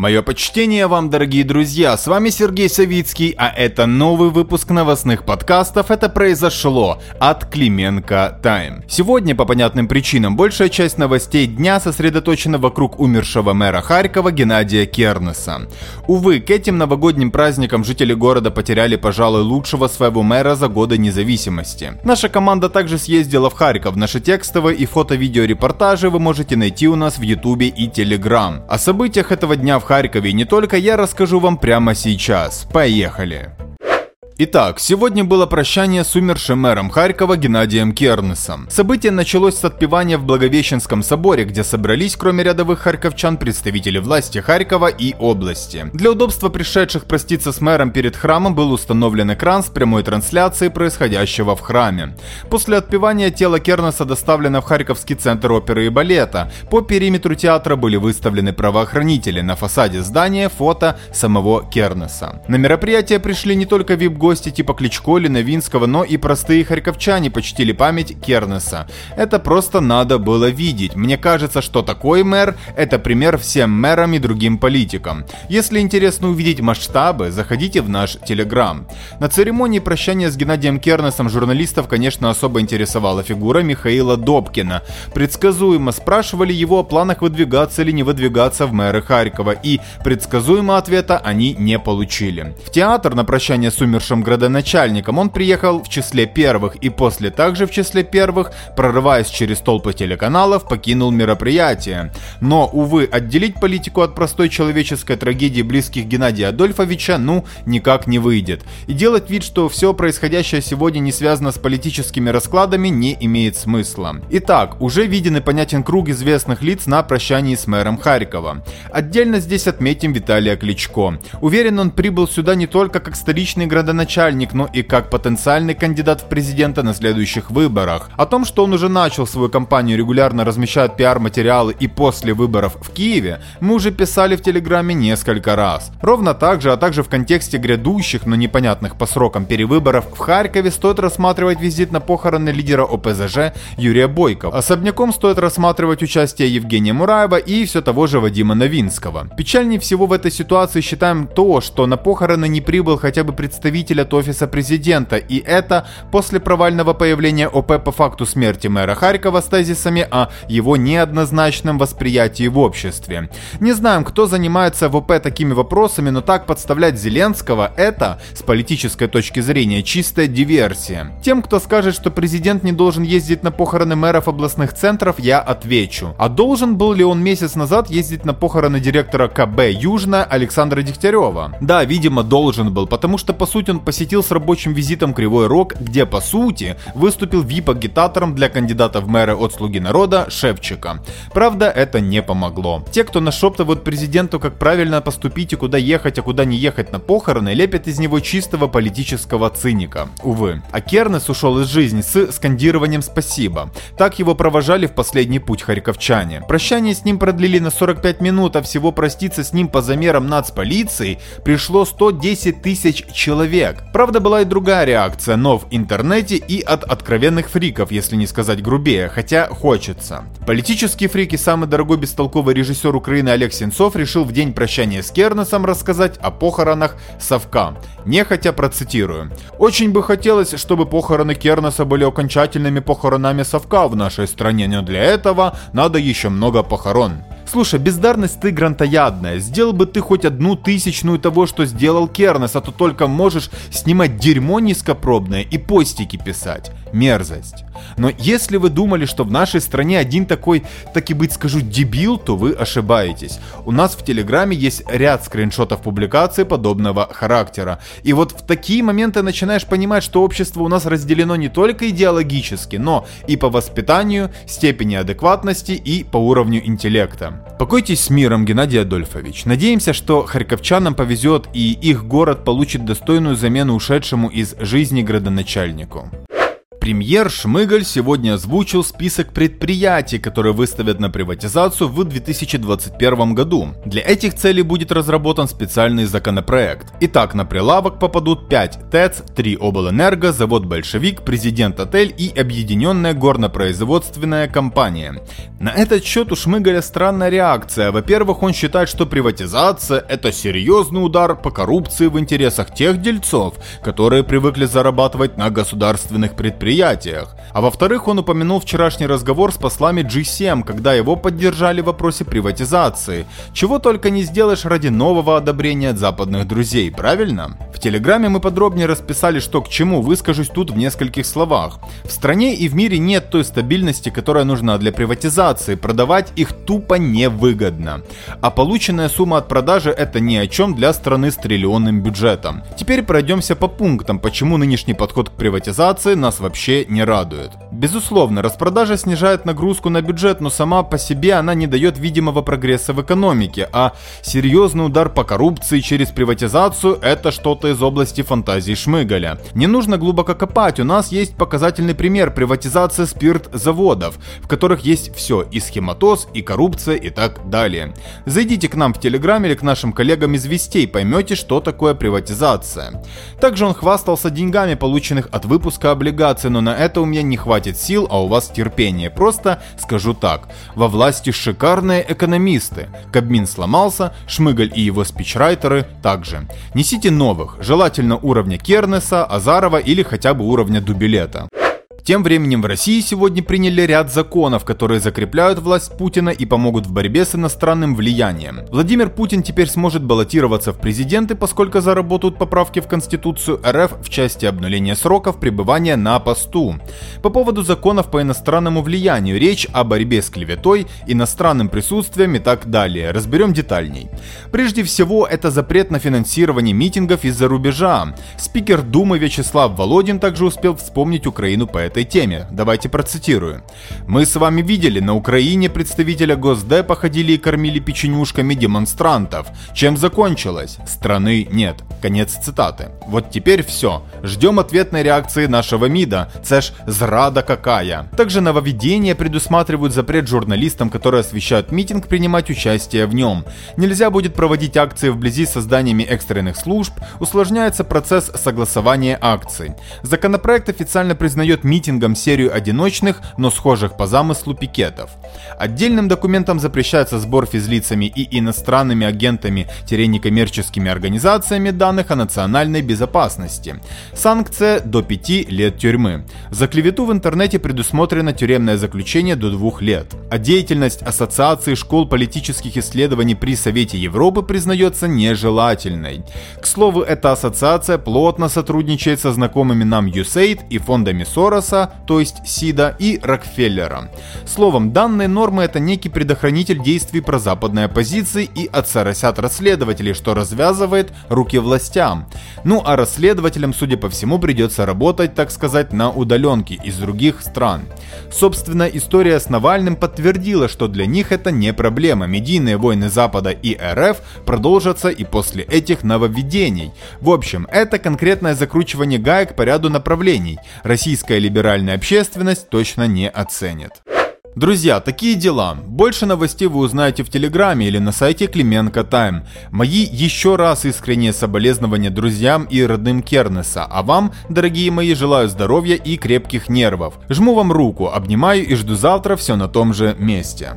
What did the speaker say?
Мое почтение вам, дорогие друзья, с вами Сергей Савицкий, а это новый выпуск новостных подкастов «Это произошло» от Клименко Тайм. Сегодня, по понятным причинам, большая часть новостей дня сосредоточена вокруг умершего мэра Харькова Геннадия Кернеса. Увы, к этим новогодним праздникам жители города потеряли, пожалуй, лучшего своего мэра за годы независимости. Наша команда также съездила в Харьков. Наши текстовые и фото-видеорепортажи вы можете найти у нас в Ютубе и Телеграм. О событиях этого дня в Харькове не только я расскажу вам прямо сейчас. Поехали! Итак, сегодня было прощание с умершим мэром Харькова Геннадием Кернесом. Событие началось с отпевания в Благовещенском соборе, где собрались, кроме рядовых харьковчан, представители власти Харькова и области. Для удобства пришедших проститься с мэром перед храмом был установлен экран с прямой трансляцией происходящего в храме. После отпевания тело Кернеса доставлено в Харьковский центр оперы и балета. По периметру театра были выставлены правоохранители. На фасаде здания фото самого Кернеса. На мероприятие пришли не только вип-гости, гости типа Кличко или Новинского, но и простые харьковчане почтили память Кернеса. Это просто надо было видеть. Мне кажется, что такой мэр – это пример всем мэрам и другим политикам. Если интересно увидеть масштабы, заходите в наш Телеграм. На церемонии прощания с Геннадием Кернесом журналистов, конечно, особо интересовала фигура Михаила Добкина. Предсказуемо спрашивали его о планах выдвигаться или не выдвигаться в мэры Харькова, и предсказуемо ответа они не получили. В театр на прощание с умершим бывшим градоначальником, он приехал в числе первых и после также в числе первых, прорываясь через толпы телеканалов, покинул мероприятие. Но, увы, отделить политику от простой человеческой трагедии близких Геннадия Адольфовича, ну, никак не выйдет. И делать вид, что все происходящее сегодня не связано с политическими раскладами, не имеет смысла. Итак, уже виден и понятен круг известных лиц на прощании с мэром Харькова. Отдельно здесь отметим Виталия Кличко. Уверен, он прибыл сюда не только как столичный градоначальник, начальник, но и как потенциальный кандидат в президента на следующих выборах. О том, что он уже начал свою кампанию регулярно размещать пиар-материалы и после выборов в Киеве, мы уже писали в Телеграме несколько раз. Ровно так же, а также в контексте грядущих, но непонятных по срокам перевыборов в Харькове стоит рассматривать визит на похороны лидера ОПЗЖ Юрия Бойкова. Особняком стоит рассматривать участие Евгения Мураева и все того же Вадима Новинского. Печальнее всего в этой ситуации считаем то, что на похороны не прибыл хотя бы представитель от офиса президента, и это после провального появления ОП по факту смерти мэра Харькова с тезисами о его неоднозначном восприятии в обществе. Не знаем, кто занимается в ОП такими вопросами, но так подставлять Зеленского – это, с политической точки зрения, чистая диверсия. Тем, кто скажет, что президент не должен ездить на похороны мэров областных центров, я отвечу. А должен был ли он месяц назад ездить на похороны директора КБ Южная Александра Дегтярева? Да, видимо, должен был, потому что по сути посетил с рабочим визитом Кривой Рог, где, по сути, выступил вип-агитатором для кандидата в мэры от «Слуги народа» Шепчика. Правда, это не помогло. Те, кто нашептывают президенту, как правильно поступить и куда ехать, а куда не ехать на похороны, лепят из него чистого политического циника. Увы. А Кернес ушел из жизни с скандированием «Спасибо». Так его провожали в последний путь харьковчане. Прощание с ним продлили на 45 минут, а всего проститься с ним по замерам нацполиции пришло 110 тысяч человек. Правда, была и другая реакция, но в интернете и от откровенных фриков, если не сказать грубее, хотя хочется. Политические фрики, самый дорогой бестолковый режиссер Украины Олег Сенцов решил в день прощания с Кернесом рассказать о похоронах Совка. Нехотя процитирую. «Очень бы хотелось, чтобы похороны Кернеса были окончательными похоронами Совка в нашей стране, но для этого надо еще много похорон». Слушай, бездарность ты грантоядная. Сделал бы ты хоть одну тысячную того, что сделал Кернес, а то только можешь снимать дерьмо низкопробное и постики писать. Мерзость. Но если вы думали, что в нашей стране один такой, так и быть скажу, дебил, то вы ошибаетесь. У нас в Телеграме есть ряд скриншотов публикаций подобного характера. И вот в такие моменты начинаешь понимать, что общество у нас разделено не только идеологически, но и по воспитанию, степени адекватности и по уровню интеллекта. Покойтесь с миром, Геннадий Адольфович. Надеемся, что харьковчанам повезет и их город получит достойную замену ушедшему из жизни градоначальнику. Премьер Шмыгаль сегодня озвучил список предприятий, которые выставят на приватизацию в 2021 году. Для этих целей будет разработан специальный законопроект. Итак, на прилавок попадут 5 ТЭЦ, 3 облэнерго, завод «Большевик», президент «Отель» и объединенная горнопроизводственная компания. На этот счет у Шмыгаля странная реакция. Во-первых, он считает, что приватизация – это серьезный удар по коррупции в интересах тех дельцов, которые привыкли зарабатывать на государственных предприятиях предприятиях. А во-вторых, он упомянул вчерашний разговор с послами G7, когда его поддержали в вопросе приватизации. Чего только не сделаешь ради нового одобрения от западных друзей, правильно? В Телеграме мы подробнее расписали, что к чему, выскажусь тут в нескольких словах. В стране и в мире нет той стабильности, которая нужна для приватизации, продавать их тупо невыгодно. А полученная сумма от продажи это ни о чем для страны с триллионным бюджетом. Теперь пройдемся по пунктам, почему нынешний подход к приватизации нас вообще вообще не радует. Безусловно, распродажа снижает нагрузку на бюджет, но сама по себе она не дает видимого прогресса в экономике, а серьезный удар по коррупции через приватизацию – это что-то из области фантазии Шмыгаля. Не нужно глубоко копать, у нас есть показательный пример приватизации спирт-заводов, в которых есть все – и схематоз, и коррупция, и так далее. Зайдите к нам в Телеграм или к нашим коллегам из Вестей, поймете, что такое приватизация. Также он хвастался деньгами, полученных от выпуска облигаций, но на это у меня не хватит сил, а у вас терпения. Просто скажу так, во власти шикарные экономисты. Кабмин сломался, Шмыгаль и его спичрайтеры также. Несите новых, желательно уровня Кернеса, Азарова или хотя бы уровня Дубилета. Тем временем в России сегодня приняли ряд законов, которые закрепляют власть Путина и помогут в борьбе с иностранным влиянием. Владимир Путин теперь сможет баллотироваться в президенты, поскольку заработают поправки в Конституцию РФ в части обнуления сроков пребывания на посту. По поводу законов по иностранному влиянию речь о борьбе с клеветой, иностранным присутствием и так далее. Разберем детальней. Прежде всего, это запрет на финансирование митингов из-за рубежа. Спикер Думы Вячеслав Володин также успел вспомнить Украину по этой теме. Давайте процитирую. «Мы с вами видели, на Украине представителя Госдепа ходили и кормили печенюшками демонстрантов. Чем закончилось? Страны нет». Конец цитаты. Вот теперь все. Ждем ответной реакции нашего МИДа. Це ж зрада какая. Также нововведения предусматривают запрет журналистам, которые освещают митинг, принимать участие в нем. Нельзя будет проводить акции вблизи с созданиями экстренных служб, усложняется процесс согласования акций. Законопроект официально признает митинг митингам серию одиночных, но схожих по замыслу пикетов. Отдельным документом запрещается сбор физлицами и иностранными агентами-некоммерческими организациями данных о национальной безопасности. Санкция до 5 лет тюрьмы. За клевету в интернете предусмотрено тюремное заключение до 2 лет. А деятельность Ассоциации школ политических исследований при Совете Европы признается нежелательной. К слову, эта ассоциация плотно сотрудничает со знакомыми нам USAID и фондами Сороса, то есть Сида, и Рокфеллера. Словом, данные нормы это некий предохранитель действий прозападной оппозиции и отсоросят расследователей, что развязывает руки властям. Ну а расследователям, судя по всему, придется работать, так сказать, на удаленке из других стран. Собственно, история с Навальным подтвердила, что для них это не проблема. Медийные войны Запада и РФ продолжатся и после этих нововведений. В общем, это конкретное закручивание гаек по ряду направлений. Российская либеральная либеральная общественность точно не оценит. Друзья, такие дела. Больше новостей вы узнаете в Телеграме или на сайте Клименко Тайм. Мои еще раз искренние соболезнования друзьям и родным Кернеса, а вам, дорогие мои, желаю здоровья и крепких нервов. Жму вам руку, обнимаю и жду завтра все на том же месте.